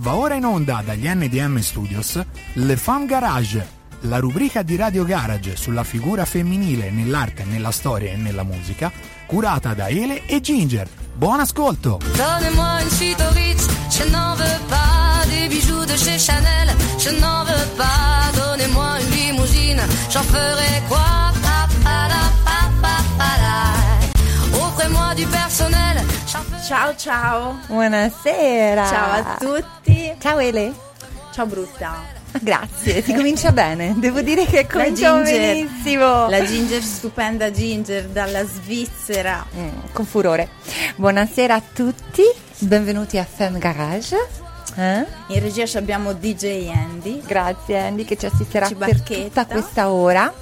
Va ora in onda dagli NDM Studios Le Femme Garage, la rubrica di Radio Garage sulla figura femminile nell'arte, nella storia e nella musica, curata da Ele e Ginger. Buon ascolto! Donnez-moi une suite Ritz, je n'en veux pas des bijoux de chez Chanel, je n'en veux pas. Donnez-moi une limousine, j'en ferai quoi Pa, pa, la, pa, pa, la. Offrez-moi du personnel. Ciao ciao, Buonasera. ciao a tutti. Ciao Ele. Ciao brutta. Grazie, si comincia bene. Devo dire che cominciamo Ginger. benissimo. La Ginger stupenda Ginger dalla Svizzera. Mm, con furore. Buonasera a tutti, benvenuti a Femme Garage. Eh? In regia ci abbiamo DJ Andy. Grazie Andy che ci assisterà Ci per tutta questa ora.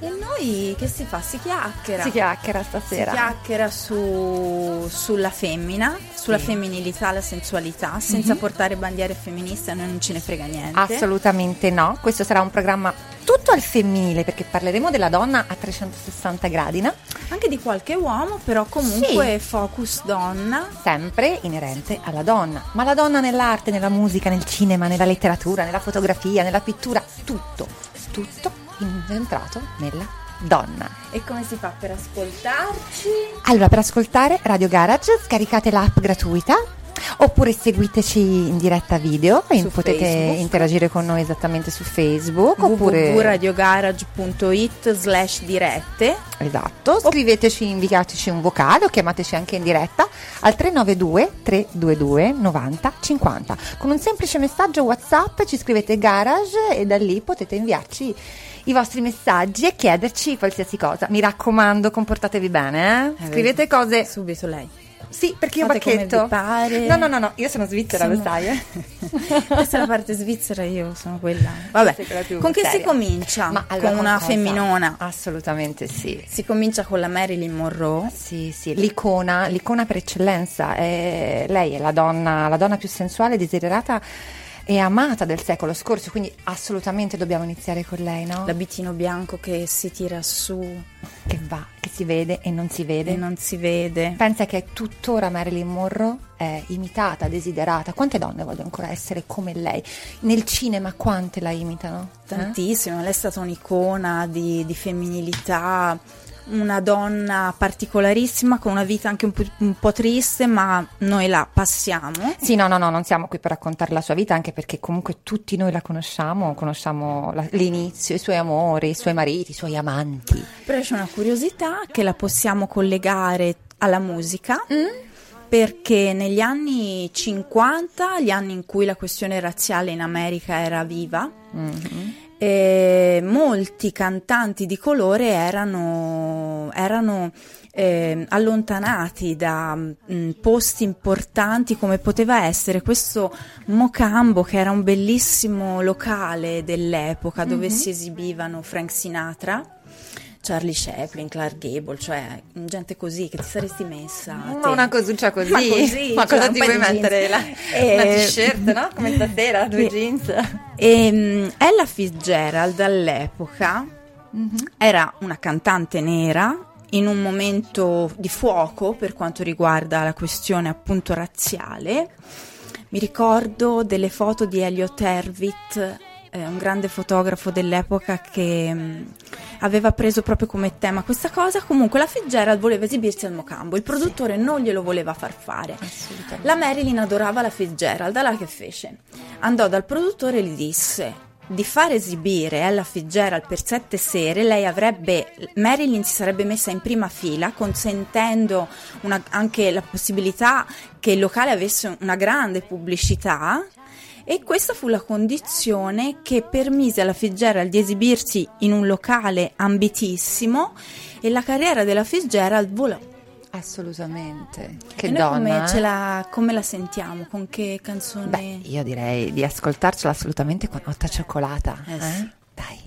E noi che si fa? Si chiacchiera. Si chiacchiera Si stasera. chiacchiera su- sulla femmina, sulla femminilità, la sensualità, senza portare bandiere femministe, a noi non ce ne frega niente. Assolutamente no, questo sarà un programma tutto al femminile perché parleremo della donna a 360 gradi, no? Anche di qualche uomo, però comunque focus donna. sempre inerente alla donna, ma la donna nell'arte, nella musica, nel cinema, nella letteratura, nella fotografia, nella pittura, tutto, tutto incentrato nella donna. E come si fa per ascoltarci? Allora, per ascoltare Radio Garage scaricate l'app gratuita oppure seguiteci in diretta video e potete Facebook. interagire con noi esattamente su Facebook oppure www.radiogarage.it slash dirette Esatto, scriveteci, inviateci un vocale o chiamateci anche in diretta al 392 322 90 50. Con un semplice messaggio WhatsApp ci scrivete garage e da lì potete inviarci i vostri messaggi e chiederci qualsiasi cosa. Mi raccomando, comportatevi bene, eh? Eh, Scrivete cose. subito lei. Sì, perché io Fate bacchetto. pare. No, no, no, no, io sono svizzera, lo Sono- sai, eh? Questa è la parte svizzera, io sono quella. Vabbè, quella con che si seria. comincia? Ma allora, con una cosa? femminona. Assolutamente sì. Si comincia con la Marilyn Monroe. Sì, sì, l'icona, l'icona per eccellenza. è- lei è la donna, la donna più sensuale, desiderata e amata del secolo scorso, quindi assolutamente dobbiamo iniziare con lei, no? L'abitino bianco che si tira su Che va, che si vede e non si vede. e non si vede. Pensa che tuttora Marilyn Monroe è imitata, desiderata. Quante donne vogliono ancora essere come lei? Nel cinema quante la imitano? Eh? Tantissimo, lei è stata un'icona di, di femminilità, una donna particolarissima con una vita anche un po', un po' triste, ma noi la passiamo. Sì, no, no, no, non siamo qui per raccontare la sua vita, anche perché comunque tutti noi la conosciamo, conosciamo la- l'inizio, i suoi amori, i suoi mariti, i suoi amanti. Però c'è una curiosità che la possiamo collegare alla musica. Perché negli anni 50, gli anni in cui la questione razziale in America era viva, eh, molti cantanti di colore erano, erano eh, allontanati da mm, posti importanti come poteva essere questo Mocambo che era un bellissimo locale dell'epoca dove si esibivano Frank Sinatra. Charlie Chaplin, Clark Gable, cioè gente così che ti saresti messa. Ma una cosuccia così, Ma così, ma cioè, cosa un ti vuoi mettere? La, Eh, una t-shirt, no? Come stasera, due sì. jeans. E, mm, Ella Fitzgerald all'epoca era una cantante nera in un momento di fuoco per quanto riguarda la questione appunto razziale. Mi ricordo delle foto di Elliot Erwitt, eh, un grande fotografo dell'epoca che mm, aveva preso proprio come tema questa cosa. Comunque la Fitzgerald voleva esibirsi al Mocambo, il produttore non glielo voleva far fare. La Marilyn adorava la Fitzgerald, allora che fece? Andò dal produttore e gli disse di far esibire Ella Fitzgerald per sette sere, lei avrebbe, Marilyn si sarebbe messa in prima fila consentendo una- anche la possibilità che il locale avesse una grande pubblicità e questa fu la condizione che permise alla Fitzgerald di esibirsi in un locale ambitissimo e la carriera della Fitzgerald volò. Assolutamente. Che donna. come, eh? ce la, come la sentiamo? Con che canzone? Beh, io direi di ascoltarcela assolutamente con Otta Cioccolata. Eh Eh sì. Dai.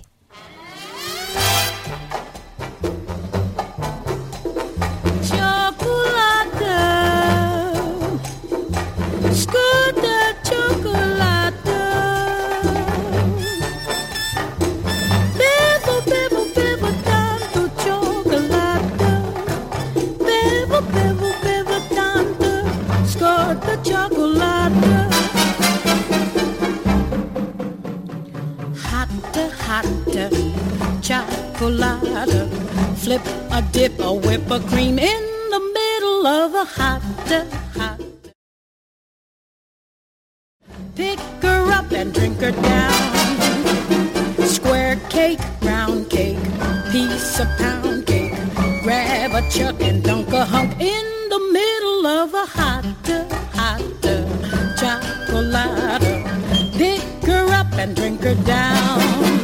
Flip a dip a whip a cream in the middle of a hot, hot. Pick her up and drink her down. Square cake, round cake, piece of pound cake. Grab a chuck and dunk a hunk in the middle of a hot, hot chocolate. Pick her up and drink her down.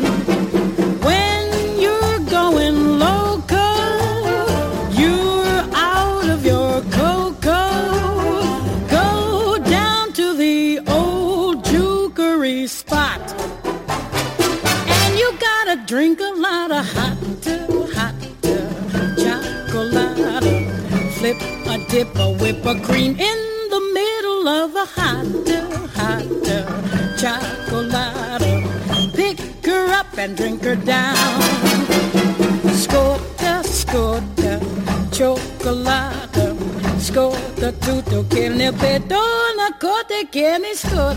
Middle of a hot, hot chocolate. Pick her up and drink her down. Scorta, scorta, chocolate. Scorta tutto che ne perdona, cote che scorta, scorta,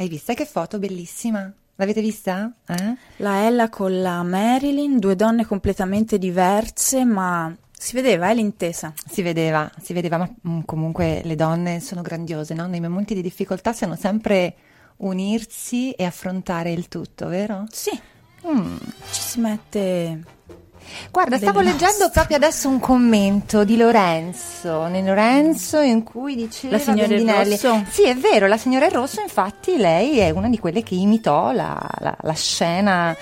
Hai vista che foto bellissima? L'avete vista? Eh? La Ella con la Marilyn, due donne completamente diverse, ma si vedeva, è l'intesa. Si vedeva, si vedeva, ma mm, comunque le donne sono grandiose, no? Nei momenti di difficoltà sanno sempre unirsi e affrontare il tutto, vero? Sì, Mm. ci si mette... Guarda, stavo leggendo nostre. proprio adesso un commento di Lorenzo, né Lorenzo in cui diceva La signora in Bendinelli- rosso? Sì, è vero, la signora rosso, infatti, lei è una di quelle che imitò la, la- la scena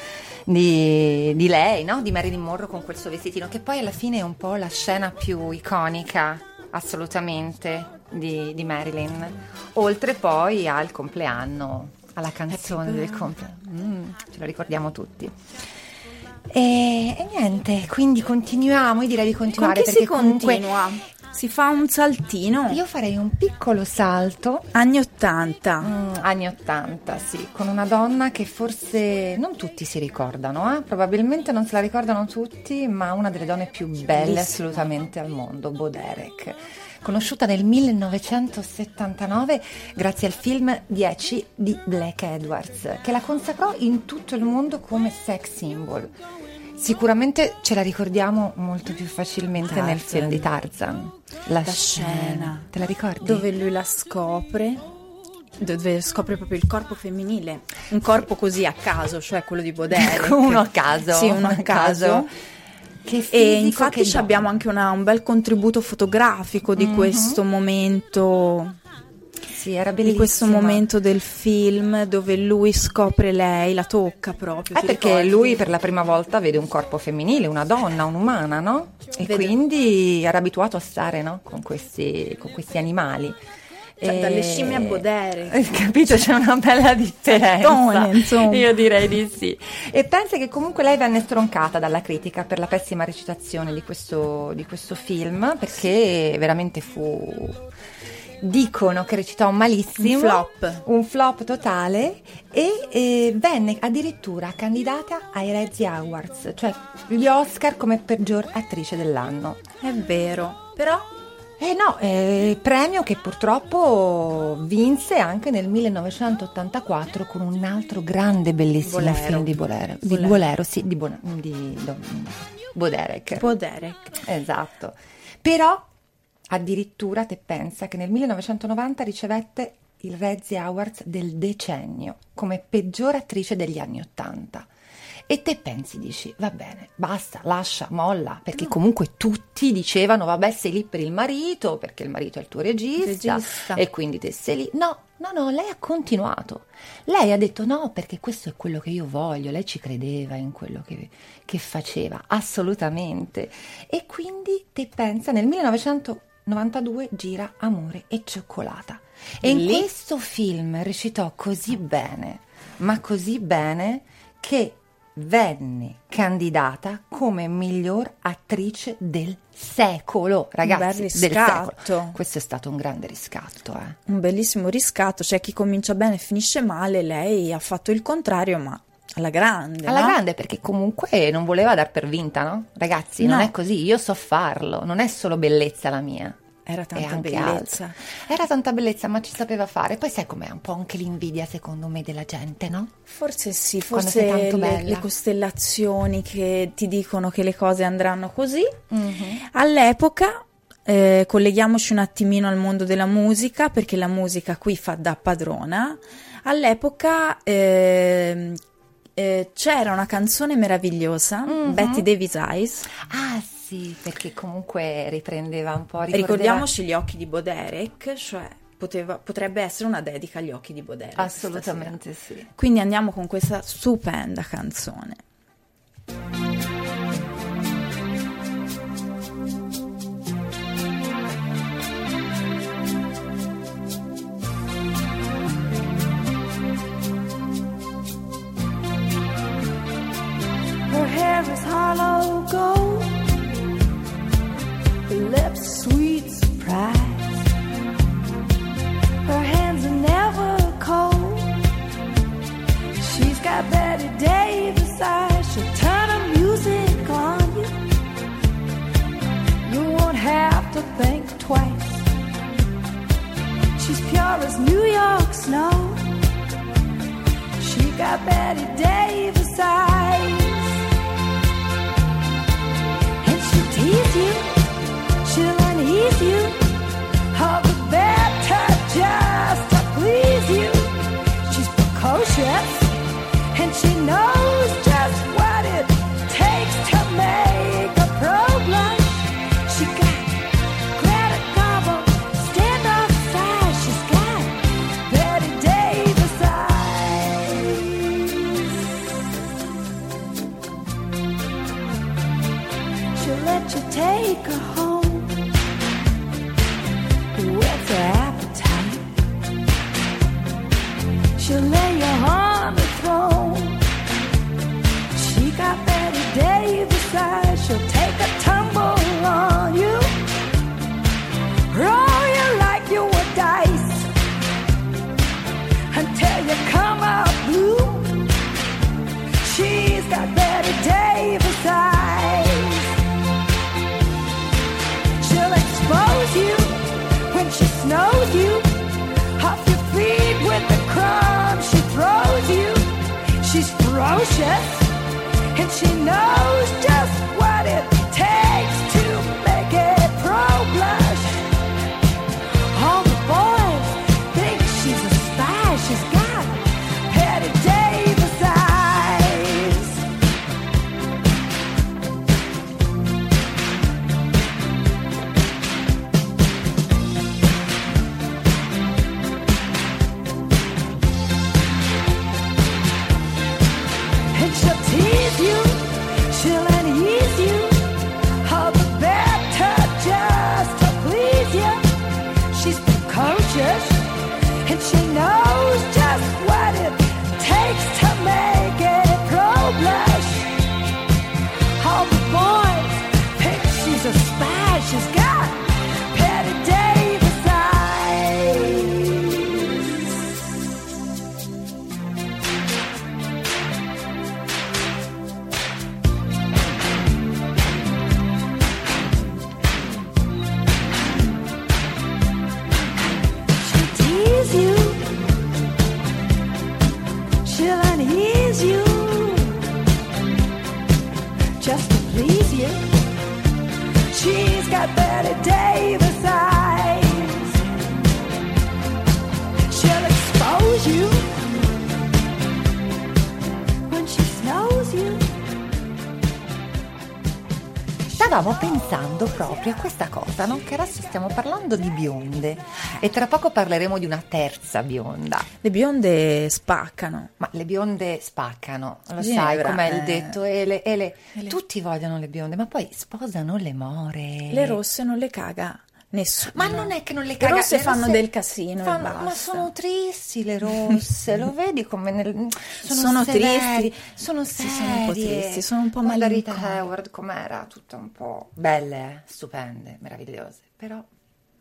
di, di lei, no? Di Marilyn Monroe con quel suo vestitino, che poi alla fine è un po' la scena più iconica, assolutamente, di, di Marilyn. Oltre poi al compleanno, alla canzone del compleanno. Mm, ce lo ricordiamo tutti. E, e niente, quindi continuiamo, io direi di Con continuare chi perché si comunque continua? Si fa un saltino. io farei un piccolo salto Anni 80. Mm, anni 80, sì, con una donna che forse non tutti si ricordano, eh? probabilmente non se la ricordano tutti, ma una delle donne più belle Bellissima. assolutamente al mondo, Bo Derek. Conosciuta nel 1979 grazie al film 10 di Black Edwards, che la consacrò in tutto il mondo come sex symbol. Sicuramente ce la ricordiamo molto più facilmente nel Tarzan. film di Tarzan. La, La scena. Te la ricordi? Dove lui la scopre, dove scopre proprio il corpo femminile, un corpo così a caso, cioè quello di. Ecco, uno a caso. Sì, uno a caso. Che E fisico, infatti ci donna. abbiamo anche una- un bel contributo fotografico di Mhm. questo momento, Sì, era di bellissima. questo momento del film dove lui scopre lei, la tocca proprio. Eh, perché ricordi? lui per la prima volta vede un corpo femminile, una donna, un'umana, no? E Vede- quindi era abituato a stare, no? Con questi, con questi animali. Cioè, E- dalle scimmie a Bodere. Capito? C'è una bella differenza. Saltone, insomma. Io direi di sì. E pensa che comunque lei venne stroncata dalla critica per la pessima recitazione di questo, di questo film, perché veramente fu. Dicono che recitò malissimo. Un flop. Un flop totale. E eh, venne addirittura candidata ai Razzie Awards, cioè gli Oscar come peggior attrice dell'anno. È vero, però Eh no, eh, premio che purtroppo vinse anche nel 1984 con un altro grande bellissimo Bolero. film di Bolero. Di Bolero. Sì, di, Bona- di do- Boderek. Poderek. Esatto. Però addirittura te pensa che nel 1990 ricevette il Razzie Awards del decennio come peggior attrice degli anni 80. E te pensi, dici, va bene, basta, lascia, molla, perché comunque tutti dicevano, vabbè, sei lì per il marito, perché il marito è il tuo regista, Regista. e quindi te sei lì. No, no, no, lei ha continuato. Lei ha detto no, perché questo è quello che io voglio, lei ci credeva in quello che, che faceva, assolutamente. E quindi te pensa, nel 1992 gira Amore e cioccolata. E in Lì? questo film recitò così bene, ma così bene che venne candidata come miglior attrice del secolo, ragazzi, del secolo. Questo è stato un grande riscatto, eh. Un bellissimo riscatto, cioè chi comincia bene e finisce male, lei ha fatto il contrario, ma alla grande. Alla no? grande perché comunque non voleva dar per vinta, no? Ragazzi, non No. è così, io so farlo, non è solo bellezza la mia. Era tanta bellezza. altro. Era tanta bellezza, ma ci sapeva fare. Poi sai com'è un po' anche l'invidia, secondo me, della gente, no? Forse sì, Quando forse sei tanto le, bella. le costellazioni che ti dicono che le cose andranno così. Mhm. All'epoca, eh, colleghiamoci un attimino al mondo della musica, perché la musica qui fa da padrona. All'epoca ehm, eh, c'era una canzone meravigliosa, Mhm. Betty Davis Eyes. Ah sì, perché comunque riprendeva un po', ricordeva- Ricordiamoci gli occhi di Boderek, cioè poteva- potrebbe essere una dedica agli occhi di Boderek. Assolutamente sì. stasera. Quindi andiamo con questa stupenda canzone. Hair hollow gold, her lips sweet surprise. Her hands are never cold. She's got Betty Davis eyes. She'll turn her music on you. You won't have to think twice. She's pure as New York snow. She got Betty Davis eyes. You, she'll unease you. Better just to please you. She's precocious, and she knows just what it proprio a questa cosa, no? Che adesso stiamo parlando di bionde e tra poco parleremo di una terza bionda. Le bionde spaccano. Ma le bionde spaccano, lo Ginevra, sai com'è il eh. detto? Ele, ele, Ele. tutti vogliono le bionde, ma poi sposano le more. Le rosse non le caga nessuno. Ma non è che non le Le caga rosse le fanno rosse del casino fanno-. Ma sono tristi le rosse, lo vedi come nel, sono, Sono severi, tristi. Sono Sì, serie. sono un po' tristi, sono un po' Guarda Rita malinconiche. Howard com'era, tutta un po' belle, eh, stupende, meravigliose, però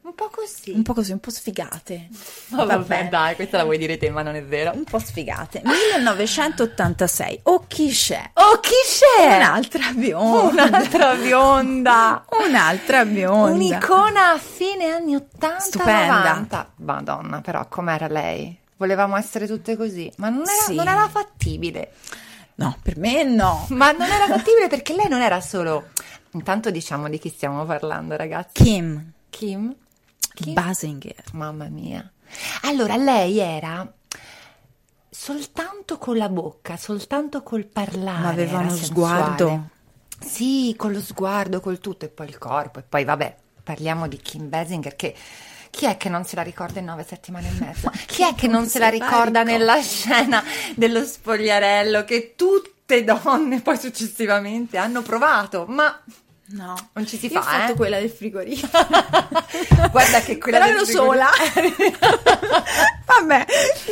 un po' così. Un po' così, un po' sfigate. Oh, vabbè, Vabbè. dai, questa la vuoi dire te, ma non è vero. Un po' sfigate. 1986. O chi c'è? Oh, chi c'è? Un'altra bionda. Un'altra bionda. Un'altra bionda. Un'icona a fine anni 80 Stupenda. 90. Madonna, però com'era lei? Volevamo essere tutte così, ma non era, Sì. non era fattibile. No, per me no. Ma non era fattibile perché lei non era solo. Intanto diciamo di chi stiamo parlando, ragazzi. Kim Kim? Kim? Basinger. Mamma mia. Allora, lei era soltanto con la bocca, soltanto col parlare. Ma aveva uno sensuale. sguardo. Sì, con lo sguardo, col tutto e poi il corpo. E poi, vabbè, parliamo di Kim Basinger che. Chi è che non se la ricorda in nove settimane e mezzo? Chi è che non se la ricorda nella scena dello spogliarello che tutte donne poi successivamente hanno provato? Ma No. non ci si Io ho fa, fatto eh? quella del frigorifero. Guarda che quella Però del ero frigorifero- sola. Vabbè,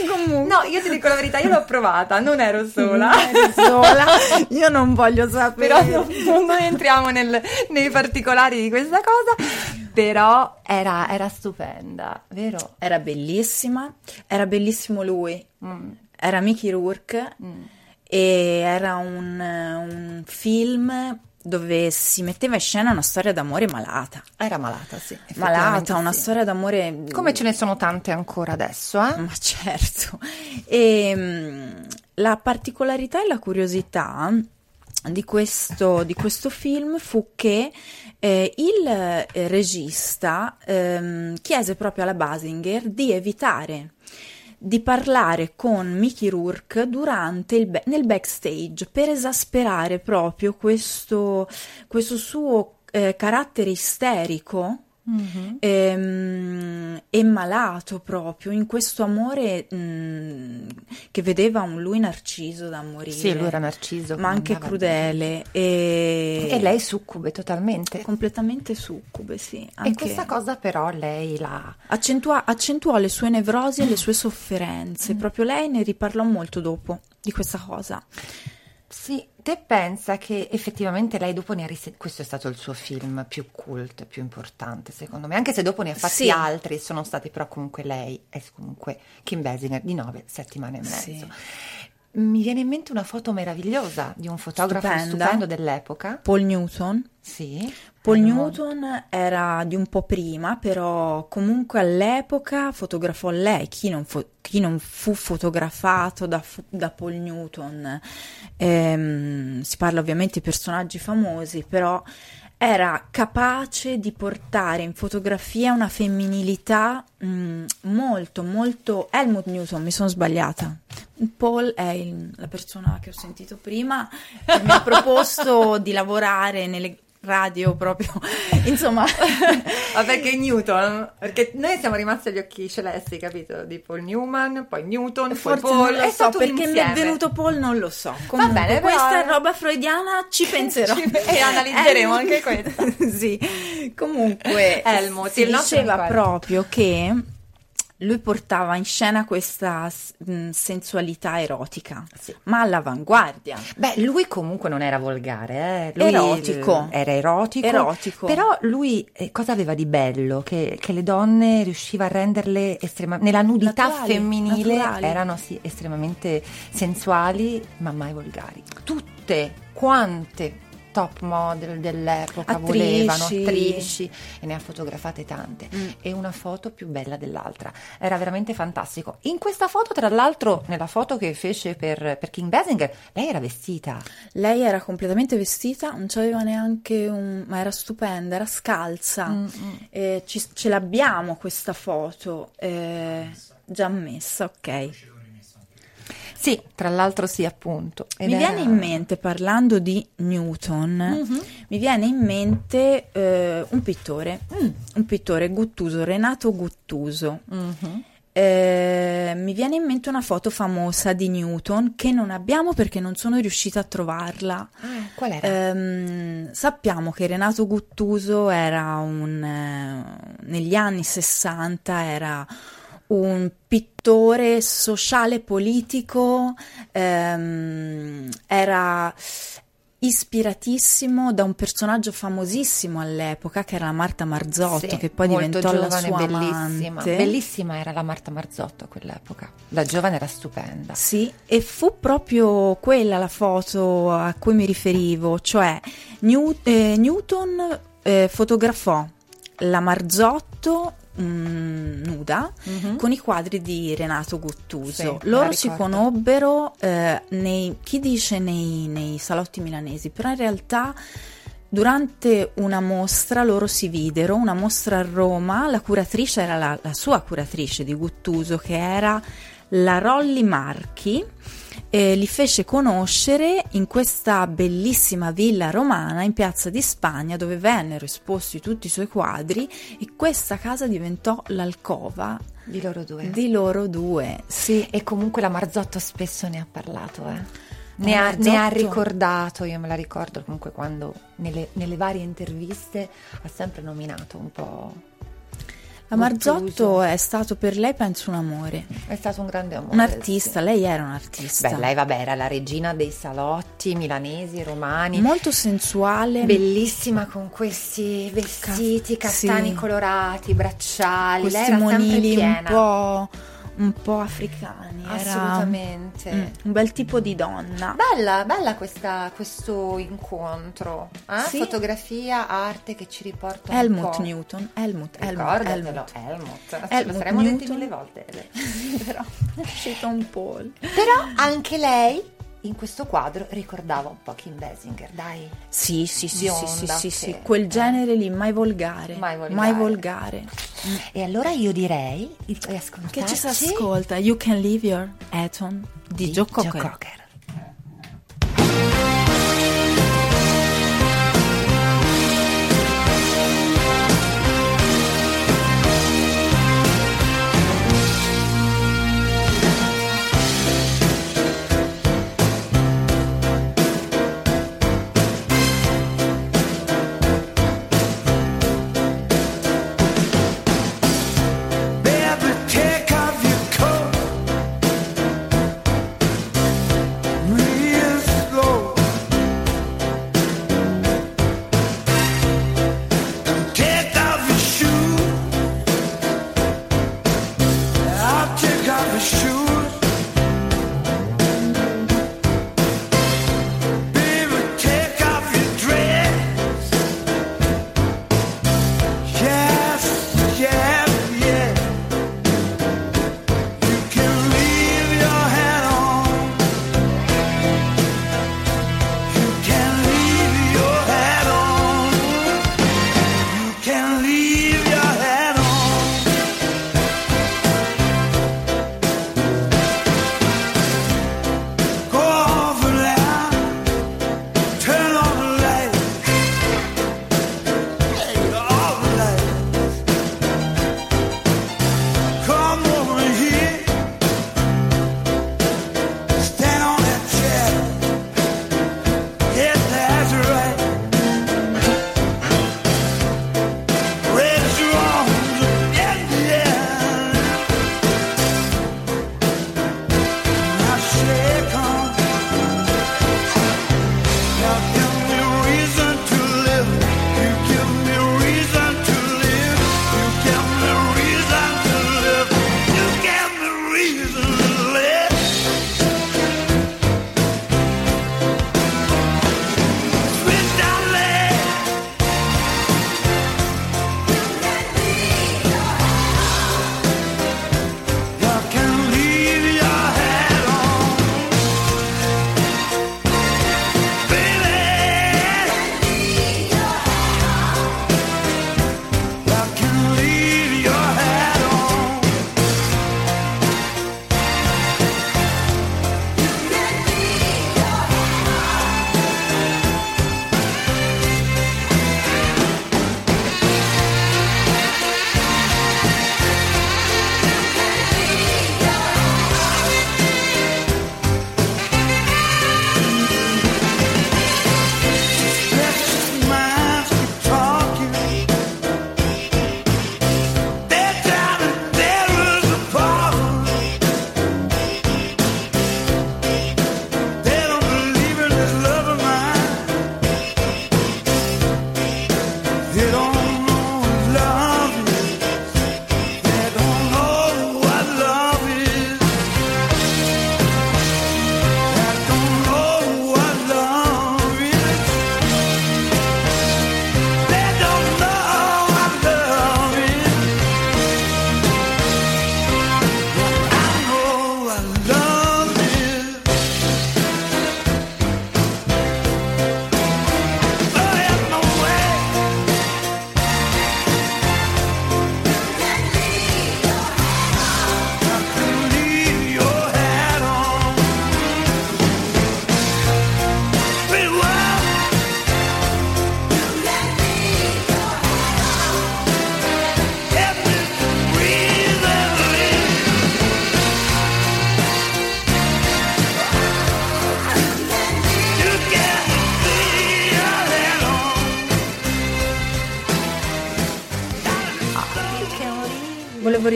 comunque. No, io ti dico la verità, io l'ho provata, non ero sola. Eri sola. Io non voglio sapere. Però non, non- non entriamo nel- nei particolari di questa cosa. Però era, era stupenda, vero? Era bellissima, era bellissimo lui, Mm. era Mickey Rourke e era un, un film dove si metteva in scena una storia d'amore malata. Era malata, sì. Malata, una sì. storia d'amore... Come ce ne sono tante ancora adesso, eh? Ma certo. E mm, la particolarità e la curiosità di questo, di questo film fu che eh, il eh, regista ehm, chiese proprio alla Basinger di evitare di parlare con Mickey Rourke durante il nel backstage per esasperare proprio questo, questo suo eh, carattere isterico ehm, e malato proprio in questo amore mm, che vedeva un lui narciso da morire. Sì, lui era narciso. ma anche crudele e. E lei succube totalmente. completamente succube, sì. E Anche questa cosa però lei la... accentua- accentuò le sue nevrosi e le sue sofferenze. Mm. Proprio lei ne riparlò molto dopo di questa cosa. Sì, te pensa che effettivamente lei dopo ne ha risentito, questo è stato il suo film più cult, più importante secondo me, anche se dopo ne ha fatti Sì. altri, sono stati però comunque lei è comunque Kim Basinger di nove settimane e mezzo. Sì. Mi viene in mente una foto meravigliosa di un fotografo Stupenda. stupendo dell'epoca. Paul Newton. Sì. Paul Newton era di un po' prima, però comunque all'epoca fotografò lei. Chi non, fo- chi non fu fotografato da, fu- da Paul Newton? Ehm, si parla ovviamente di personaggi famosi, però era capace di portare in fotografia una femminilità mm, molto, molto... Helmut Newton, mi sono sbagliata. Paul è il- la persona che ho sentito prima che mi ha proposto di lavorare nelle radio proprio, insomma, Ma perché Newton? Perché noi siamo rimasti agli occhi celesti, capito? Di Paul Newman, poi Newton, poi forse Paul. non lo è so perché mi è insieme. venuto Paul non lo so. Comunque, bene, però- questa è roba freudiana, ci penserò Ci- e analizzeremo anche questa. sì, comunque Helmut, si diceva proprio che lui portava in scena questa mh, sensualità erotica, Sì. ma all'avanguardia. Beh, lui comunque non era volgare, eh. Lui, Erotico. eh, Era erotico. Erotico. Però lui eh, cosa aveva di bello? Che, che le donne riusciva a renderle estremamente... Nella nudità Naturali, femminile naturali. erano sì, estremamente sensuali, ma mai volgari. Tutte, quante top model dell'epoca Attrici. volevano, attrici, e ne ha fotografate tante. Mm. E una foto più bella dell'altra. Era veramente fantastico. In questa foto, tra l'altro, nella foto che fece per, per King Basinger, lei era vestita. Lei era completamente vestita, non c'aveva neanche un... ma era stupenda, era scalza. Mm, Eh, ci- ce l'abbiamo questa foto, eh, già messa, ok. Sì, tra l'altro sì, appunto. Ed mi era- viene in mente, parlando di Newton, Mhm. mi viene in mente eh, un pittore, Mm. un pittore Guttuso, Renato Guttuso. Mhm. Eh, mi viene in mente una foto famosa di Newton che non abbiamo perché non sono riuscita a trovarla. Ah, qual era? Ehm, sappiamo che Renato Guttuso era un, eh, negli anni 60 era un pittore sociale politico, ehm, era ispiratissimo da un personaggio famosissimo all'epoca che era la Marta Marzotto, Sì, che poi diventò la sua bellissima. amante. Bellissima era la Marta Marzotto a quell'epoca. Da giovane era stupenda. Sì, e fu proprio quella la foto a cui mi riferivo, cioè New- eh, Newton eh, fotografò la Marzotto mm, nuda con i quadri di Renato Guttuso. Sì, Loro si conobbero eh, nei, chi dice nei, nei salotti milanesi, però in realtà durante una mostra loro si videro, una mostra a Roma, la curatrice era la, la sua curatrice di Guttuso che era la Rolli Marchi. e li fece conoscere in questa bellissima villa romana in piazza di Spagna dove vennero esposti tutti i suoi quadri e questa casa diventò l'alcova Di loro due. di loro due. Sì, E comunque la Marzotto spesso ne ha parlato, eh. Ne ha, ne ha ricordato, io me la ricordo comunque quando nelle, nelle varie interviste ha sempre nominato un po'. La Marzotto è stato per lei penso un amore, È stato un grande amore. un artista, sì. lei era un artista. Beh, lei vabbè era la regina dei salotti milanesi, romani. molto sensuale. Bellissima con questi vestiti Ca- castani sì. colorati, bracciali. questi lei era sempre monili un po', un po' africani. era- Assolutamente. Mm, un bel tipo di donna. Bella, bella questa- questo incontro. eh? Sì. Fotografia, arte che ci riporta un Helmut. Newton, Helmut, Helmut, Helmut. Helmut. Ce lo Helmut saremmo detti Newton. mille volte. Però è uscito un po'. Però anche lei in questo quadro ricordava un po' Kim Basinger, dai. Sì, sì, sì, sì, sì, Bionda, sì, che- sì, quel genere lì, mai volgare. Mai volgare. Mai volgare. E allora io direi di ascoltarci Che ci si ascolta? You Can Leave Your Eton di, Joe Cocker. Cocker.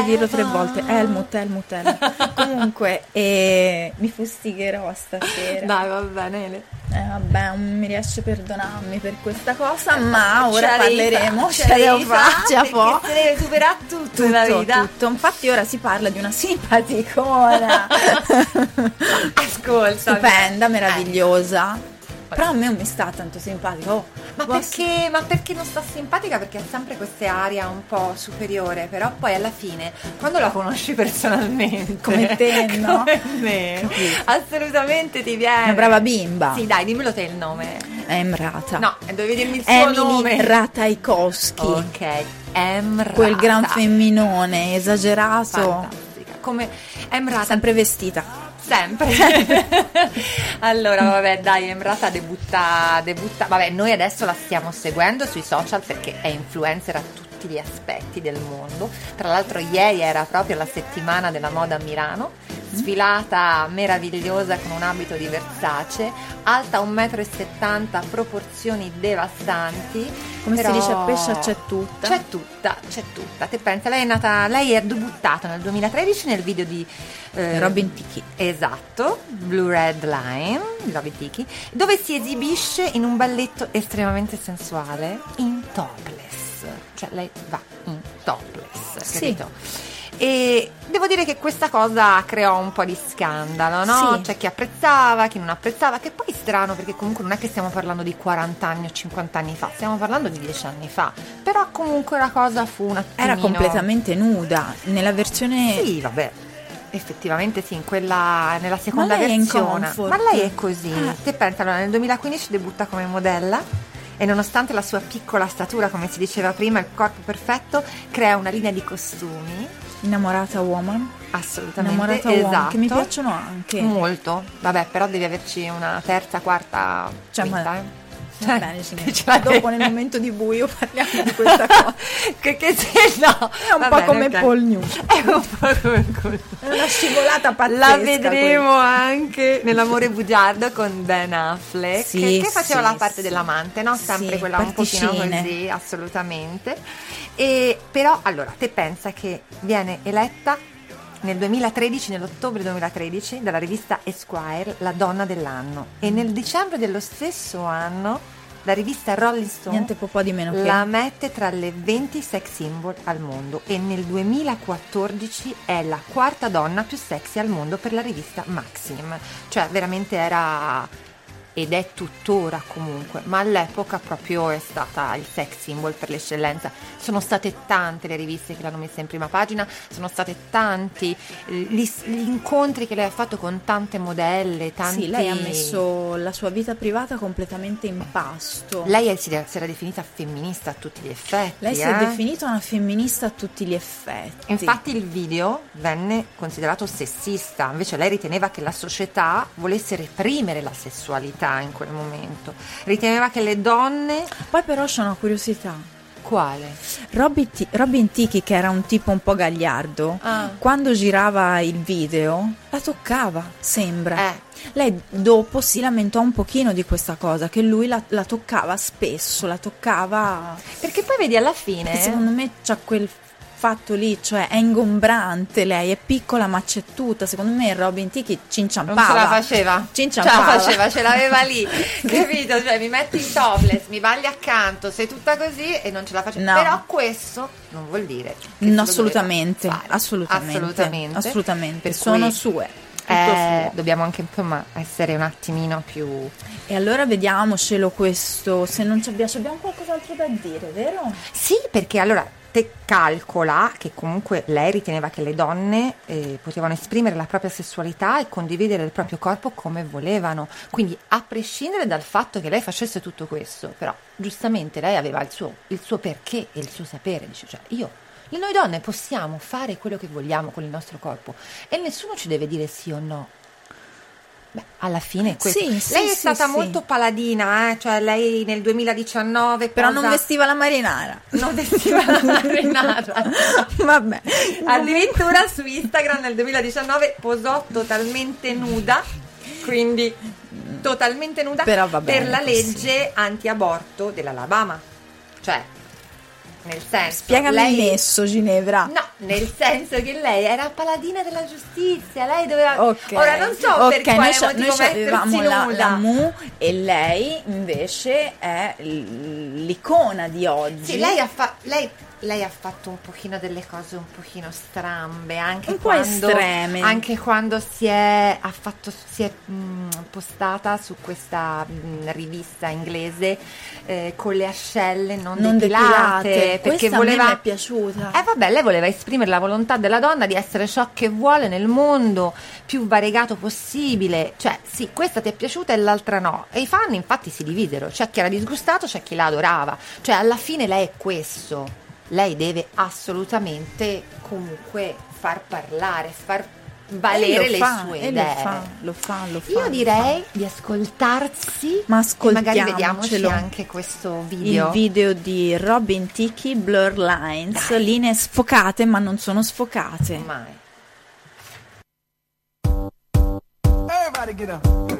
Ridirlo tre Eva. volte. Helmut, Helmut, Helmut. Comunque, eh, mi fustigherò stasera. Dai, va bene. Ele. Eh, vabbè, non mi riesce a perdonarmi per questa cosa, ma ora Ce parleremo. Ce la devo perché fo- si deve superare tutto, nella tutto, vita. tutto. Infatti ora si parla di una simpaticona. Ascolta. Stupenda, meravigliosa. Però a me non mi sta tanto simpatico. Oh, Ma perché, ma perché non sta simpatica? Perché ha sempre questa aria un po' superiore, però poi alla fine, quando la conosci personalmente, Come te, no? come me, assolutamente ti viene. Una brava bimba. Sì, dai, dimmelo te il nome. Emrata. No, dovevi dirmi il suo Emily nome. Ratajkowski. Ok, Emrata. Quel gran femminone esagerato. Fantastica. Come Emrata Sempre vestita. Sempre. allora, vabbè, dai, Emrata debutta, debutta. Vabbè, noi adesso la stiamo seguendo sui social perché è influencer a tutti gli aspetti del mondo. Tra l'altro, ieri era proprio la settimana della moda a Milano. Sfilata meravigliosa con un abito di Versace, alta 1,70 m, proporzioni devastanti. Come si dice a pesce c'è tutta. C'è tutta, c'è tutta. Te pensa, lei è nata, lei è debuttata nel 2013 nel video di eh, Robin Tiki. Esatto, Blue Red Line di Robin Tiki, dove si esibisce in un balletto estremamente sensuale in topless. Cioè lei va in topless, Sì. E devo dire che questa cosa creò un po' di scandalo, no? Sì. C'è chi apprezzava, chi non apprezzava, che poi è strano perché comunque non è che stiamo parlando di 40 anni o 50 anni fa, stiamo parlando di 10 anni fa. Però comunque la cosa fu un attimino... Era completamente nuda. Nella versione. Sì, vabbè. Effettivamente sì, in quella, nella seconda in versione. Ma lei è così. Ah. Te pensa, allora nel 2015 debutta come modella e nonostante la sua piccola statura, come si diceva prima, il corpo perfetto, crea una linea di costumi Innamorata woman. assolutamente Innamorata esatto. woman. Che mi piacciono anche. molto. Vabbè, però devi averci una terza, quarta, Cioè, ma- quinta, eh. Va Cioè, bene, ce la Dopo nel momento di buio parliamo di questa cosa. che, che se no È un po' bene, come ok. Paul Newman. È un po' come quello. È una scivolata pazzesca. La vedremo anche nell'amore bugiardo con Ben Affleck Sì, che faceva sì, la parte sì. dell'amante, no? Sempre quella un pochino particine. così, assolutamente. E però allora, te pensa che viene eletta nel 2013, nell'ottobre 2013, dalla rivista Esquire, la donna dell'anno. E nel dicembre dello stesso anno la rivista Rolling Stone Niente po' po' di meno che. la mette tra le 20 sex symbol al mondo e nel 2014 è la quarta donna più sexy al mondo per la rivista Maxim. Cioè veramente era ed è tuttora comunque, ma all'epoca proprio è stata il sex symbol per l'eccellenza. Sono state tante le riviste che l'hanno messa in prima pagina, sono state tanti eh, gli, gli incontri che lei ha fatto con tante modelle, tanti... Sì, lei ha messo la sua vita privata completamente in pasto. Lei si, si era definita femminista a tutti gli effetti. Lei si eh? è definita una femminista a tutti gli effetti. Infatti il video venne considerato sessista, invece lei riteneva che la società volesse reprimere la sessualità in quel momento. Riteneva che le donne... Poi però c'è una curiosità. Quale? Robin, Ti- Robin Tiki, che era un tipo un po' gagliardo, Ah. quando girava il video la toccava, sembra. Eh. Lei dopo si lamentò un pochino di questa cosa, che lui la, la toccava spesso, la toccava... Perché poi vedi alla fine... Secondo me c'ha quel fatto lì, cioè è ingombrante lei, è piccola ma c'è tutta. Secondo me Robin Tiki non cinciampava. ce la faceva, ce Cinciampava. la faceva, ce l'aveva lì, capito? Cioè mi metti in topless, mi balli accanto, sei tutta così e non ce la faceva. No. Però questo non vuol dire No, assolutamente, assolutamente, assolutamente, assolutamente. Sono sue. Eh, dobbiamo anche insomma essere un attimino più E allora vediamocelo questo, se non ci abbiamo, abbiamo qualcos'altro da dire, vero? Sì, perché allora calcola che comunque lei riteneva che le donne eh, potevano esprimere la propria sessualità e condividere il proprio corpo come volevano. Quindi, a prescindere dal fatto che lei facesse tutto questo, però giustamente lei aveva il suo, il suo perché e il suo sapere. Dice, cioè, io, noi donne possiamo fare quello che vogliamo con il nostro corpo e nessuno ci deve dire sì o no. Beh, alla fine questo. Sì, sì, lei è sì, stata molto paladina, eh? cioè lei nel 2019 Però posa- non vestiva la marinara. non vestiva la marinara. Vabbè. Addirittura su Instagram nel 2019 posò totalmente nuda, quindi totalmente nuda Però va per la legge anti-aborto dell'Alabama. Cioè, nel senso, Spiegami lei... il nesso, Ginevra. No, nel senso che lei era paladina della giustizia, lei doveva... Ok. Ora non so Ok, per quale noi, motivo noi avevamo la, la Mu e lei invece è l'icona di oggi. Sì, lei ha, fa- lei, lei ha fatto un pochino delle cose un pochino strambe, anche Un po' quando, estreme. Anche quando si è, ha fatto, si è mh, postata su questa mh, rivista inglese eh, con le ascelle non, non depilate, depilate. perché voleva... mi è piaciuta. Eh vabbè, lei voleva esprimere la volontà della donna di essere ciò che vuole nel mondo più variegato possibile. Cioè, sì, questa ti è piaciuta e l'altra no. E i fan infatti si dividero. C'è chi era disgustato, c'è chi la adorava. Cioè, alla fine lei è questo. Lei deve assolutamente comunque far parlare, far valere le fa, sue idee. Lo fa, lo fa, lo fa. Io direi di ascoltarsi Ma e magari vediamoci ascoltiamocelo. anche questo fa. video. Il video di Robin Tiki, Blur Lines, linee sfocate ma non sono sfocate. Mai. Everybody get up.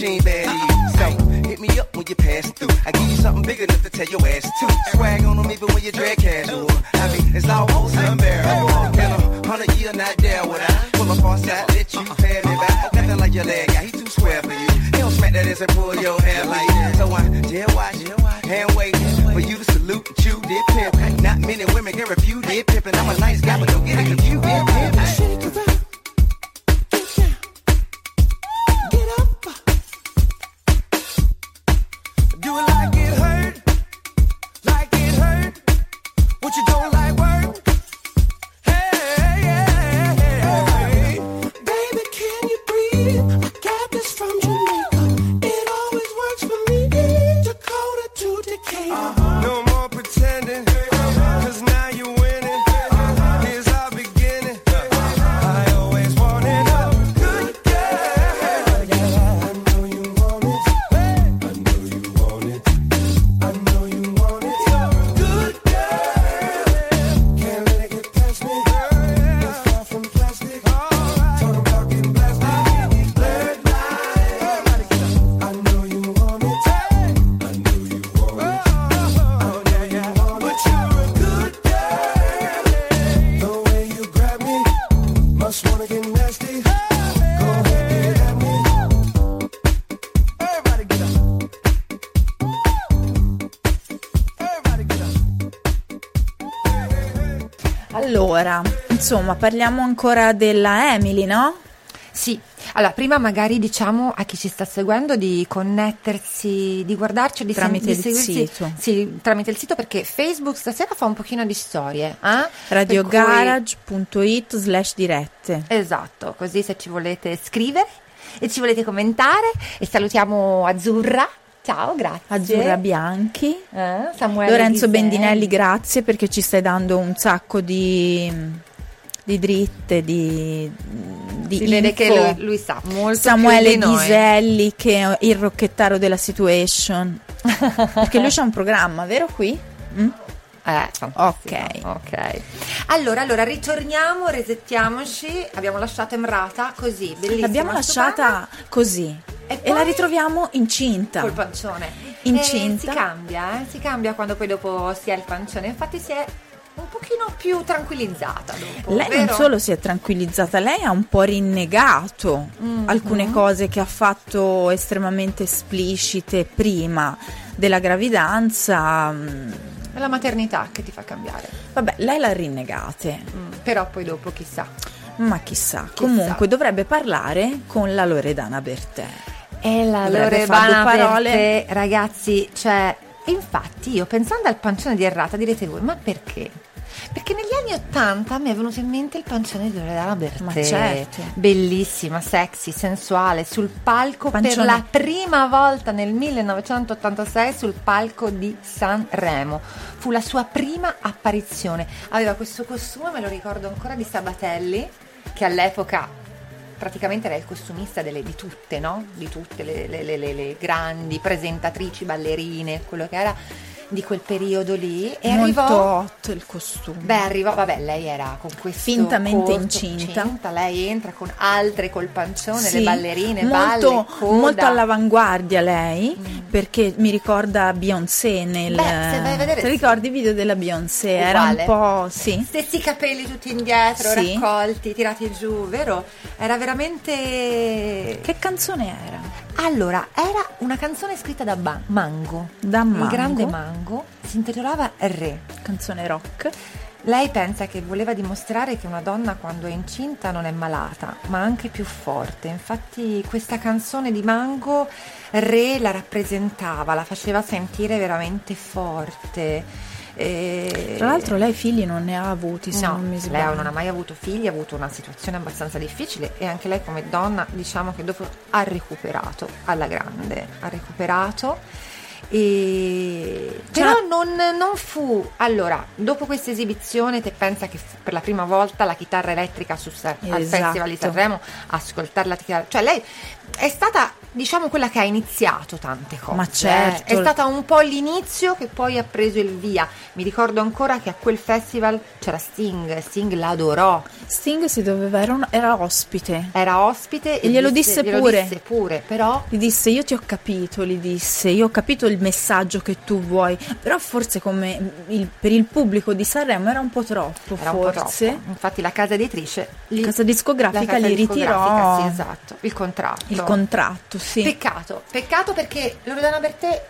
Machine bad to. So hit me up when you pass through. I give you something big enough to tell your ass to. Swag on them even when you drag casual. I mean, it's almost unbearable. In a hundred year, not there would I. Pull up on side, let you pay me back. Nothing like your leg guy, he too square for you. He don't smack that ass and pull your insomma, parliamo ancora della Emily, no? Sì, allora prima magari diciamo a chi ci sta seguendo di connettersi, di guardarci, di, sen- Tramite di il seguirci sito. Sì, tramite il sito perché Facebook stasera fa un pochino di storie. eh? radiogarage.it slash dirette. Esatto, così se ci volete scrivere e ci volete commentare e salutiamo Azzurra. Ciao, grazie. Azzurra Bianchi. Eh, Lorenzo. Bendinelli, grazie perché ci stai dando un sacco di, di dritte, di, di Si vede che lui, lui sa molto Samuele più di noi. Ghiselli che è il rocchettaro della situation. perché lui c'ha un programma, vero qui? Mm? Eh, fantastico. ok. Allora, allora, ritorniamo, resettiamoci. Abbiamo lasciato Emrata così, bellissima. L'abbiamo lasciata così E e, la ritroviamo incinta. col pancione. Incinta. Eh, si cambia, eh? Si cambia quando poi dopo si ha il pancione. Infatti si è un pochino più tranquillizzata dopo. Lei vero? non solo si è tranquillizzata, lei ha un po' rinnegato Mhm. alcune cose che ha fatto estremamente esplicite prima della gravidanza. mm, È la maternità che ti fa cambiare. Vabbè, lei l'ha rinnegate, Mm, Però poi dopo chissà. ma chissà. Comunque dovrebbe parlare con la Loredana Bertè. E la Loredana. Bertè, ragazzi, cioè, infatti io pensando al pancione di Errata direte voi, ma perché? Perché negli anni Ottanta mi è venuto in mente il pancione di Loredana Bertè. Ma certo. Bellissima, sexy, sensuale, sul palco per Pancione. la prima volta nel 1986 sul palco di Sanremo. Fu la sua prima apparizione. Aveva questo costume, me lo ricordo ancora, di Sabatelli, che all'epoca praticamente era il costumista delle- di tutte, no? Di tutte le- le- le- le grandi presentatrici, ballerine, quello che era di quel periodo lì. E Molto arrivò. hot il costume. Beh, arrivò, vabbè, lei era con questo Fintamente corto- incinta. Lei entra con altre col pancione, Sì, le ballerine, molto, balle, molto all'avanguardia lei, perché mi ricorda Beyoncé nel... Beh, se vai a vedere, Ti sì. ricordi i video della Beyoncé? Era un Uguale. po'... sì. Stessi capelli tutti indietro, Sì. raccolti, tirati giù, vero? Era veramente... Che canzone era? Allora, era una canzone scritta da Ba- Mango. Da Il Mango. grande Mango. Si intitolava Re. Canzone rock. Lei pensa che voleva dimostrare che una donna quando è incinta non è malata, ma anche più forte. Infatti questa canzone di Mango Re la rappresentava, la faceva sentire veramente forte. E- Tra l'altro lei figli non ne ha avuti, se No, non mi lei sbaglio. non ha mai avuto figli, ha avuto una situazione abbastanza difficile e anche lei come donna diciamo che dopo ha recuperato alla grande, ha recuperato e però non, non fu allora dopo questa esibizione te pensa che per la prima volta la chitarra elettrica su Sa- al Esatto. Festival di Sanremo ascoltare la chitarra cioè lei è stata diciamo quella che ha iniziato tante cose Ma certo. eh. è stata un po' l'inizio che poi ha preso il via mi ricordo ancora che a quel festival c'era Sting Sting l'adorò Sting si doveva, era, un- era ospite. era ospite E glielo disse glielo pure. disse pure però Gli disse io ti ho capito, gli disse, io ho capito il messaggio che tu vuoi, però forse come il- per il pubblico di Sanremo era un po' troppo, era un po' forse. troppo infatti la casa editrice La casa discografica la casa gli discografica, ritirò sì, esatto il contratto il contratto, sì. Peccato, peccato perché Loredana Bertè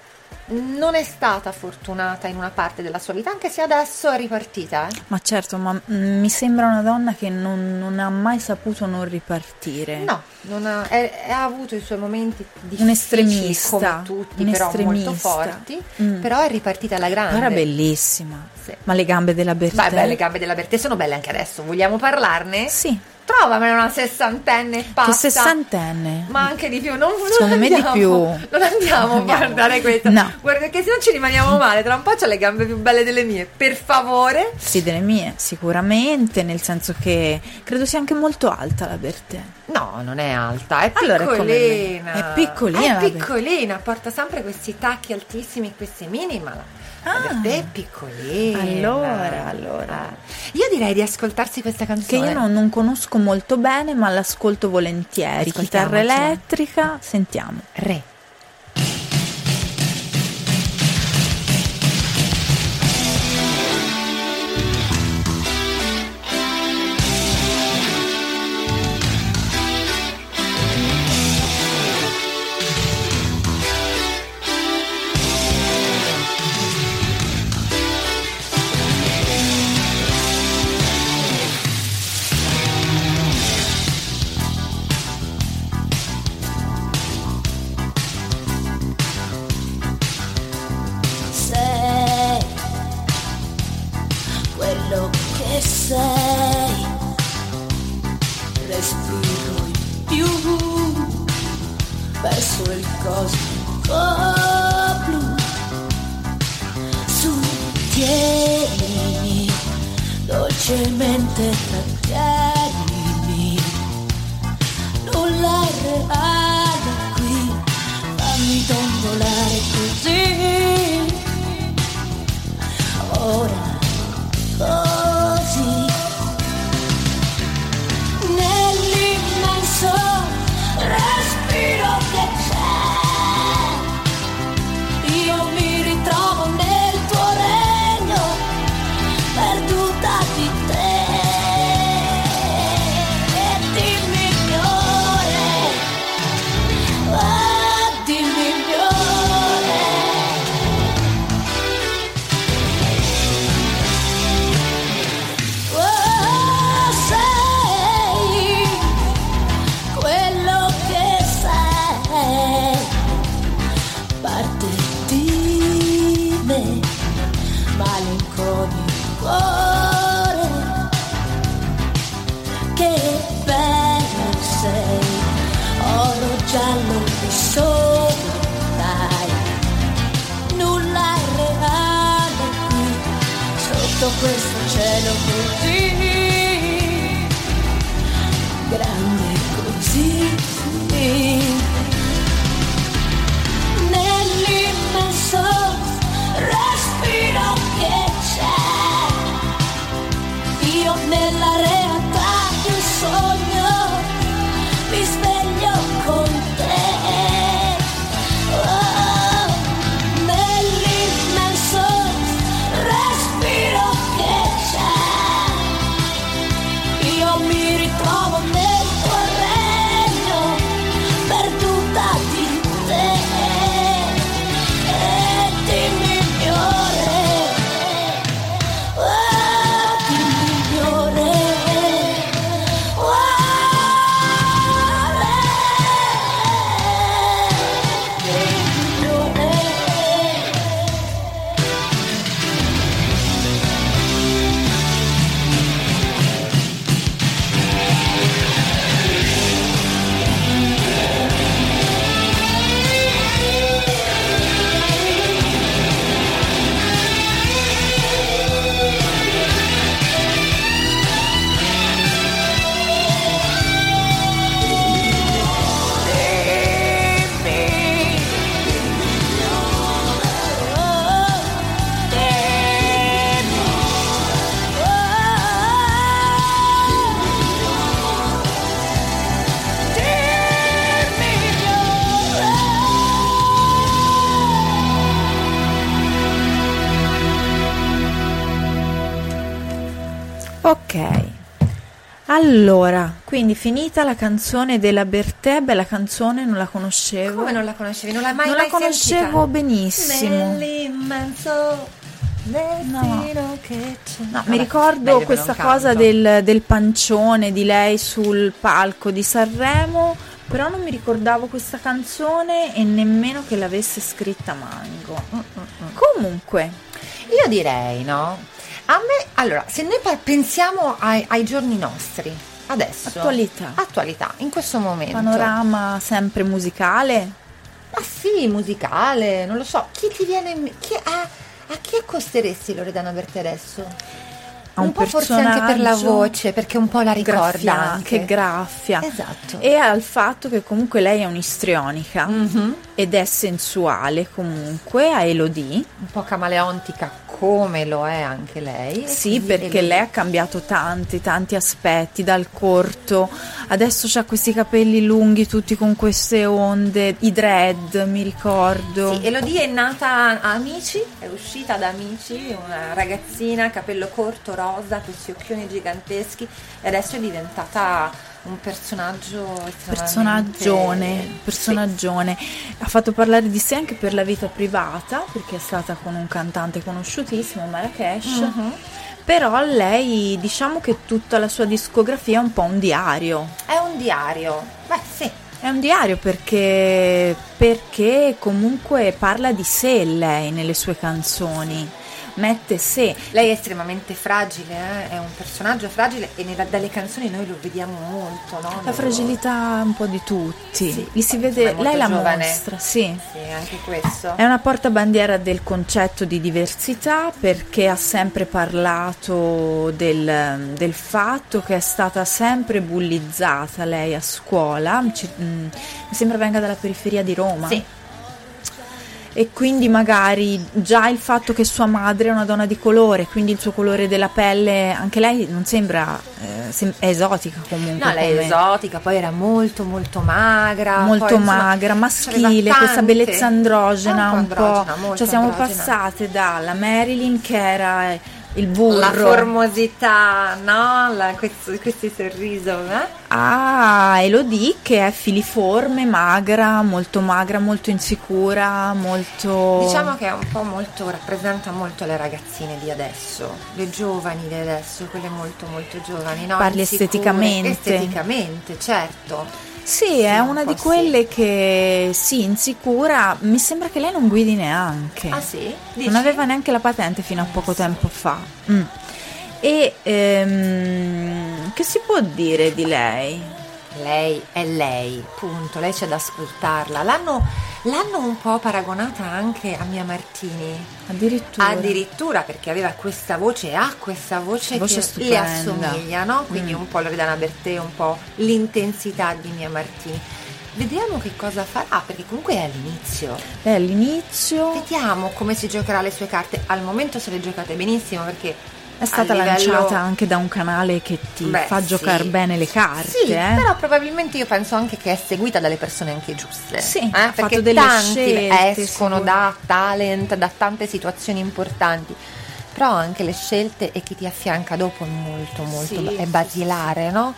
non è stata fortunata in una parte della sua vita, anche se adesso è ripartita. eh. Ma certo, ma mm, mi sembra una donna che non, non ha mai saputo non ripartire. No, non ha, è- è- ha avuto i suoi momenti difficili Un estremista, come tutti, un però estremista. molto forti, Mm. però è ripartita alla grande. Era bellissima. Sì. Ma le gambe della Bertè? Beh, beh, le gambe della Bertè sono belle anche adesso, vogliamo parlarne? Sì, Trovamela una sessantenne che pazza. sessantenne. Ma anche di più, non, non Secondo me di più. Non andiamo a guardare questo. No. Guarda che se no ci rimaniamo male. Tra un po' c'ha le gambe più belle delle mie. Per favore. Sì, delle mie, sicuramente, nel senso che credo sia anche molto alta la Bertè. No, non è alta, è Allora è piccolina. me. È piccolina È piccolina, porta sempre questi tacchi altissimi e questi mini, ma la Ah. Bertè è piccolina. Allora, allora. Ah. Io direi di ascoltarsi questa Che canzone. io non, non conosco molto bene, ma l'ascolto volentieri. Chitarra elettrica, sentiamo. Re. Ora Allora, quindi finita la canzone della Bertè, bella canzone, non la conoscevo. Come non la conoscevi? Non l'hai mai Non la conoscevo sentita? benissimo. Nell'immenso destino che c'è. No, Vabbè, mi ricordo meglio questa cosa del, del pancione di lei sul palco di Sanremo, però non mi ricordavo questa canzone e nemmeno che l'avesse scritta Mango. Mm, Comunque, Io direi, no? A me, allora, se noi pensiamo ai, ai giorni nostri, adesso. Attualità. Attualità, in questo momento. panorama sempre musicale. Ma sì, musicale, non lo so. Chi ti viene chi, a, a chi accosteresti Loredana Berti adesso? Un un po' forse anche per la voce, perché un po' la ricorda anche. che graffia. Esatto. E al fatto che comunque lei è un'istrionica Mhm. ed è sensuale comunque a Elodie. Un po' camaleontica come lo è anche lei. Sì, perché Elodie- lei ha cambiato tanti, tanti aspetti, dal corto, adesso ha questi capelli lunghi tutti con queste onde, i dread, mi ricordo. Sì, Elodie è nata a Amici, è uscita da Amici, una ragazzina, capello corto, rosa, questi occhioni giganteschi e adesso è diventata un personaggio estremamente- Personaggione, Sì. personaggione. Ha fatto parlare di sé anche per la vita privata, perché è stata con un cantante conosciutissimo, Marrakesh. Mhm. Però lei, diciamo che tutta la sua discografia è un po' un diario. È un diario. Beh, sì. È un diario perché, perché comunque parla di sé lei nelle sue canzoni. Mette sé. Lei è estremamente fragile, eh? è un personaggio fragile e nella- dalle canzoni noi lo vediamo molto, no? La fragilità un po' di tutti. Sì, Gli si vede, lei la giovane. mostra, sì. Sì, anche questo. È una portabandiera del concetto di diversità perché ha sempre parlato del, del fatto che è stata sempre bullizzata lei a scuola, Ci- mm, mi sembra venga dalla periferia di Roma. Sì. E quindi magari già il fatto che sua madre è una donna di colore, quindi il suo colore della pelle, anche lei non sembra, eh, sem- esotica comunque. No, lei è esotica, poi era molto molto magra. molto poi, insomma, magra, maschile, questa bellezza androgena, un androgena, po'. molto Cioè siamo androgena. passate dalla Marilyn che era il burro La formosità, no? La- questo, questo sorriso, eh? a Elodie che è filiforme, magra, molto magra, molto insicura, molto Diciamo che è un po' molto, rappresenta molto le ragazzine di adesso, le giovani di adesso, quelle molto molto giovani, no? Parli esteticamente. Esteticamente, certo. Sì, è una di quelle che sì, insicura, mi sembra che lei non guidi neanche. Ah sì? Dici? Non aveva neanche la patente fino a poco tempo fa. Mm. E ehm, che si può dire di lei? Lei è lei, punto, lei c'è da ascoltarla. L'hanno, l'hanno un po' paragonata anche a Mia Martini. Addirittura. Addirittura perché aveva questa voce, ha questa voce, Voce che stupenda. le assomiglia, no? Quindi Mm. un po' Loredana Bertè, un po' l'intensità di Mia Martini. Vediamo che cosa farà, perché comunque è all'inizio. Lei all'inizio Vediamo come si giocherà le sue carte. Al momento se le giocate benissimo perché è stata livello- lanciata anche da un canale che ti Beh, fa sì. giocare bene le carte. Sì, eh. però probabilmente io penso anche che è seguita dalle persone anche giuste. Sì, eh? ha perché fatto delle tanti scelte, escono sicur- da talent, da tante situazioni importanti. Però anche le scelte e chi ti affianca dopo è molto molto Sì, è sì, basilare, no?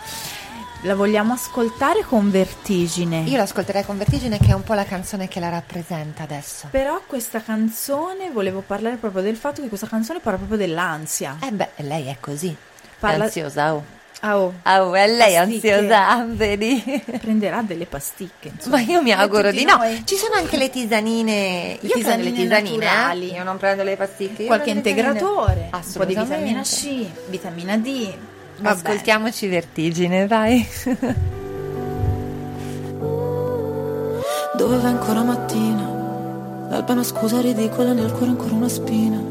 La vogliamo ascoltare con vertigine. Io l'ascolterei con vertigine che è un po' la canzone che la rappresenta adesso. Però questa canzone, volevo parlare proprio del fatto che questa canzone parla proprio dell'ansia. Eh beh, lei è così. Parla- È ansiosa, oh. Ah, oh, Ah, oh, è lei Pasticche. ansiosa, vedi? prenderà delle pasticche. insomma. Ma io mi auguro di no. noi. Ci sono anche le tisanine. Io Le prendo le tisanine tisanine, naturali. eh? Io non prendo le pasticche. io Qualche tisanine. integratore, un po' di vitamina C, vitamina D. Vabbè. Ascoltiamoci vertigine, vai. Dove vai ancora mattina? L'alba è una scusa ridicola, nel cuore ancora una spina.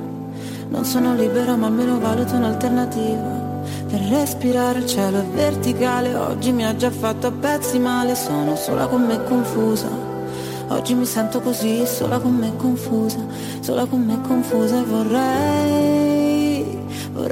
Non sono libera, ma almeno valuto un'alternativa. Per respirare il cielo è verticale, oggi mi ha già fatto a pezzi male, sono sola con me confusa. Oggi mi sento così, sola con me confusa, sola con me confusa e vorrei,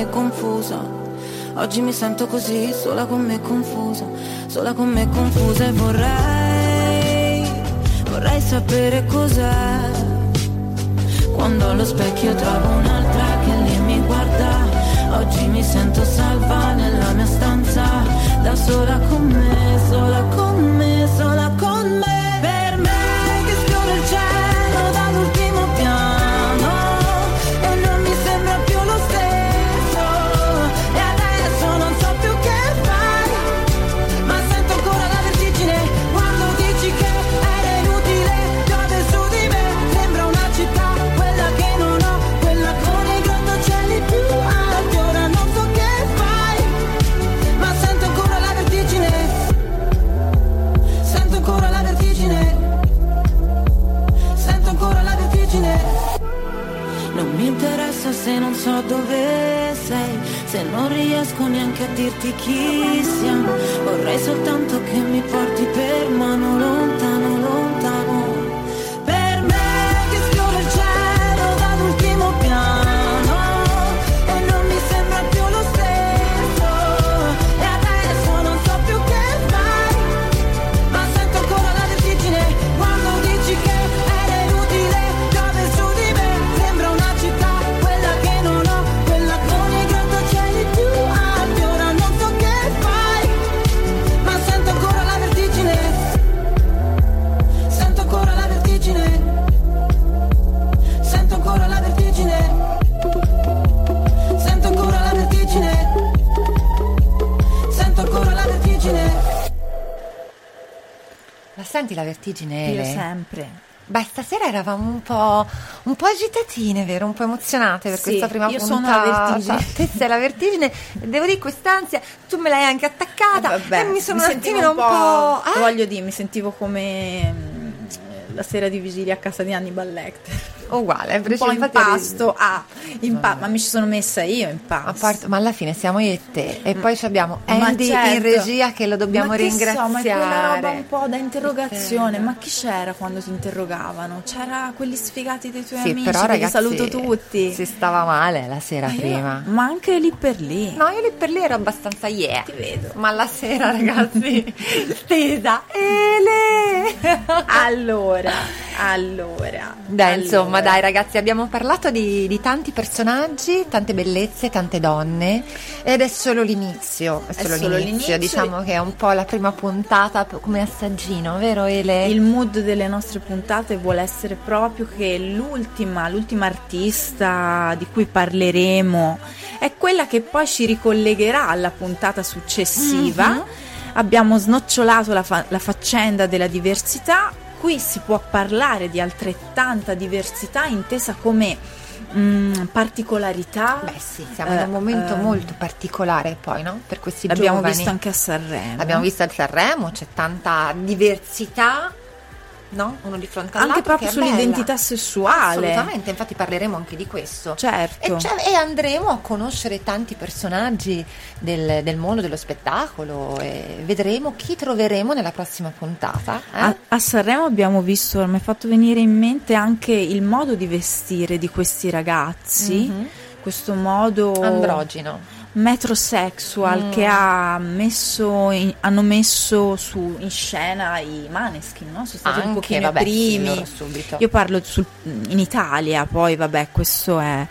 me confusa Oggi mi sento così Sola con me confusa Sola con me confusa e vorrei Vorrei sapere cos'è Quando allo specchio trovo un'altra che lì mi guarda. Oggi mi sento salva nella mia stanza Da sola con me Sola con me Sola con me se non riesco neanche a dirti chi siamo. Vorrei soltanto che mi porti per mano lontano. Senti la vertigine? Io Ele? sempre. Beh, stasera eravamo un po', un po' agitatine, vero? Un po' emozionate per Sì, questa prima io sono puntata. la vertigine. Te sei la vertigine, devo dire quest'ansia, tu me l'hai anche attaccata Eh, Vabbè, e mi sono un sentivo attimino un po'... eh? Voglio dire, mi sentivo come mm, la sera di vigilia a casa di Hannibal Lecter. Uguale, Un po' in pasto, ah, in pa- ma mi ci sono messa io in pasto. A parte- ma alla fine siamo io e te e poi ci abbiamo Andy in certo. regia che lo dobbiamo ma che ringraziare. So, ma è quella roba un po' da interrogazione. Ma chi c'era quando ti interrogavano? C'era quelli sfigati dei tuoi Sì, amici, però ragazzi, saluto tutti. Si stava male la sera Ma io- prima. ma anche lì per lì. No, io lì per lì ero abbastanza yeah. Ti vedo. Ma la sera, ragazzi, stesa. Ele! Allora, allora. Dai, insomma, dai ragazzi, abbiamo parlato di, di tanti personaggi, tante bellezze, tante donne ed è solo l'inizio, è È solo, solo l'inizio, l'inizio. diciamo che è un po' la prima puntata come assaggino, vero Ele? Il mood delle nostre puntate vuole essere proprio che l'ultima, l'ultima artista di cui parleremo è quella che poi ci ricollegherà alla puntata successiva. Mhm. Abbiamo snocciolato la, fa- la faccenda della diversità. Qui si può parlare di altrettanta diversità intesa come mm, particolarità. Beh sì, siamo in Eh, un momento eh, molto particolare poi, no? Per questi L'abbiamo giovani. visto anche a Sanremo. L'abbiamo visto al Sanremo, c'è tanta diversità, no? Uno di fronte all'altro. anche proprio è bella. sull'identità sessuale. Assolutamente, infatti parleremo anche di questo. Certo. E, e andremo a conoscere tanti personaggi del, del mondo dello spettacolo e vedremo chi troveremo nella prossima puntata. eh? A, a Sanremo abbiamo visto, mi è fatto venire in mente anche il modo di vestire di questi ragazzi, Mhm. questo modo Androgino. Metrosexual Mm. che ha messo in- hanno messo su, in scena i Maneskin, no? Sono stati un Anche, pochino vabbè, primi. Io parlo sul- in Italia, poi vabbè, questo è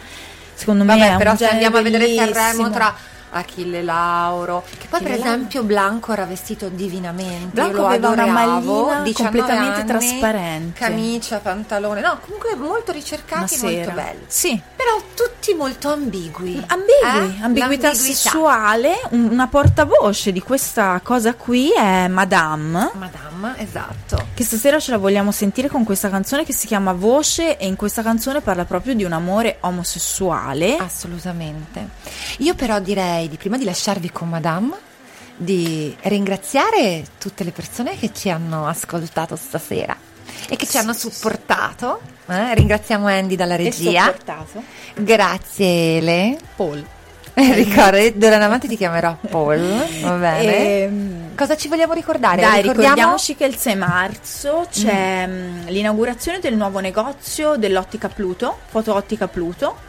secondo me Vabbè, però un se andiamo a vedere bellissimo. Sanremo tra Achille Lauro, che poi per Achille Lauro. esempio Blanco era vestito divinamente, Blanco aveva una adoravo, maglina 19 completamente anni, trasparente. camicia, pantalone, no, comunque molto ricercati, Una molto belli. Sì, Però tutti molto ambigui. Ambigui, Eh? ambiguità sessuale, un- una portavoce di questa cosa qui è Madame, Madame, esatto. che stasera ce la vogliamo sentire con questa canzone che si chiama Voce e in questa canzone parla proprio di un amore omosessuale. Assolutamente. Io però direi di prima di lasciarvi con Madame di ringraziare tutte le persone che ci hanno ascoltato stasera e che ci hanno supportato. eh. Ringraziamo Andy dalla E regia. Grazie Ele. Paul. Ricordo, d'ora in avanti ti chiamerò Paul, va bene? Ehm, Cosa ci vogliamo ricordare? Dai, Ricordiamo- ricordiamoci che il 6 marzo c'è mm, l'inaugurazione del nuovo negozio dell'Ottica Pluto, Foto Ottica Pluto.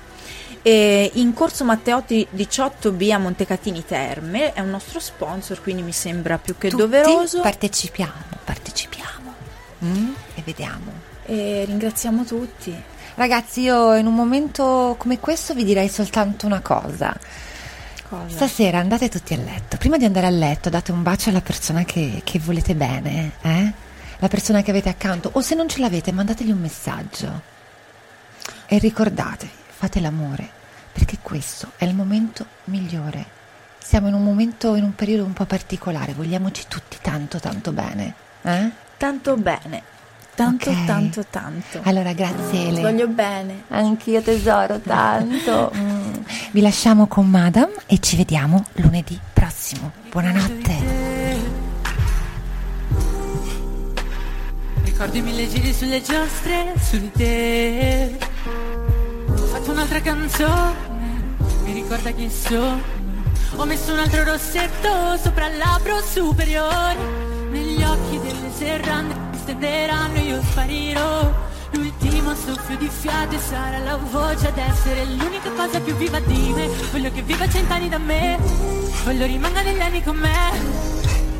E in corso Matteotti 18B a Montecatini Terme è un nostro sponsor, quindi mi sembra più che Tutti doveroso. partecipiamo, partecipiamo Mm? e vediamo. E ringraziamo tutti. Ragazzi, io in un momento come questo vi direi soltanto una cosa. Cosa? Stasera andate tutti a letto. Prima di andare a letto date un bacio alla persona che, che volete bene, eh? La persona che avete accanto. O se non ce l'avete, mandategli un messaggio. E ricordatevi, fate l'amore, perché questo è il momento migliore. Siamo in un momento, in un periodo un po' particolare, vogliamoci tutti tanto tanto bene. Eh? Tanto bene. Tanto, Ok. tanto, tanto. Allora, grazie Ti Ele. voglio bene. Anch'io tesoro tanto. Mm. Vi lasciamo con Madame e ci vediamo lunedì prossimo. Buonanotte. Ricordi mille giri sulle giostre su di te. Fatto una un'altra canzone mi ricorda chi sono. Ho messo un altro rossetto sopra il labbro superiore. Negli occhi delle serrande mi stenderanno e io sparirò. L'ultimo soffio di fiato sarà la voce ad essere l'unica cosa più viva di me. Voglio che viva cent'anni da me. Voglio rimanga negli anni con me.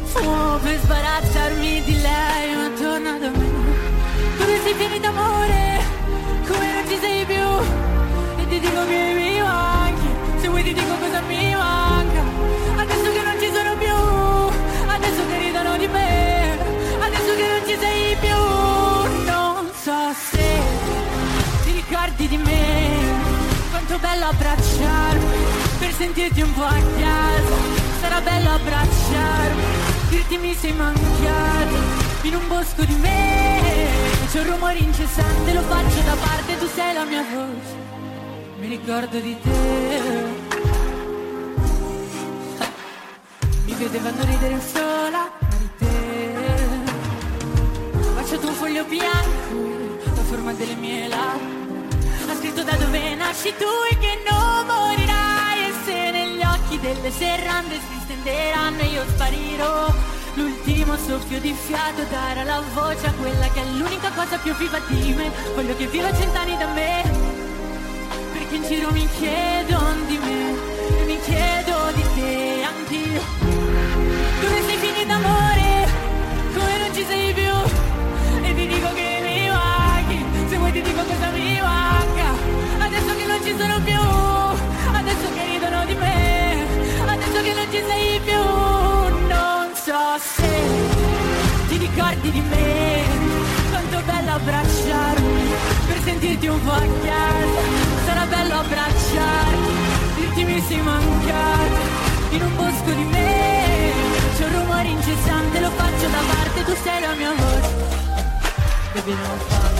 Fumo per sbarazzarmi di lei, ma torna da me. Dove sei pieni d'amore, sentirti un po' a casa. Sarà bello abbracciarmi, dirti mi sei mancato, in un bosco di me. C'è un rumore incessante, lo faccio da parte, tu sei la mia voce. Mi ricordo di te. Mi vedevano ridere sola di te. Ho baciato un foglio bianco, la forma delle mie labbra. Ha scritto da dove nasci tu e che non morirai. Delle serrande si stenderanno e io sparirò. L'ultimo soffio di fiato darà la voce a quella che è l'unica cosa più viva di me. Voglio che viva cent'anni da me. Perché in giro mi chiedono di me e mi chiedo di te anch'io. Dove sei finita amore? Come non ci sei più? E ti dico che mi manchi, se vuoi ti dico cosa mi manca. Adesso che non ci sono più, ci sei più. Non so se ti ricordi di me, quanto bello abbracciarmi, per sentirti un po' a casa. Sarà bello abbracciarti, dirti mi sei mancato, in un bosco di me. C'è un rumore incessante, lo faccio da parte, tu sei la mia voce. Baby, non faccio.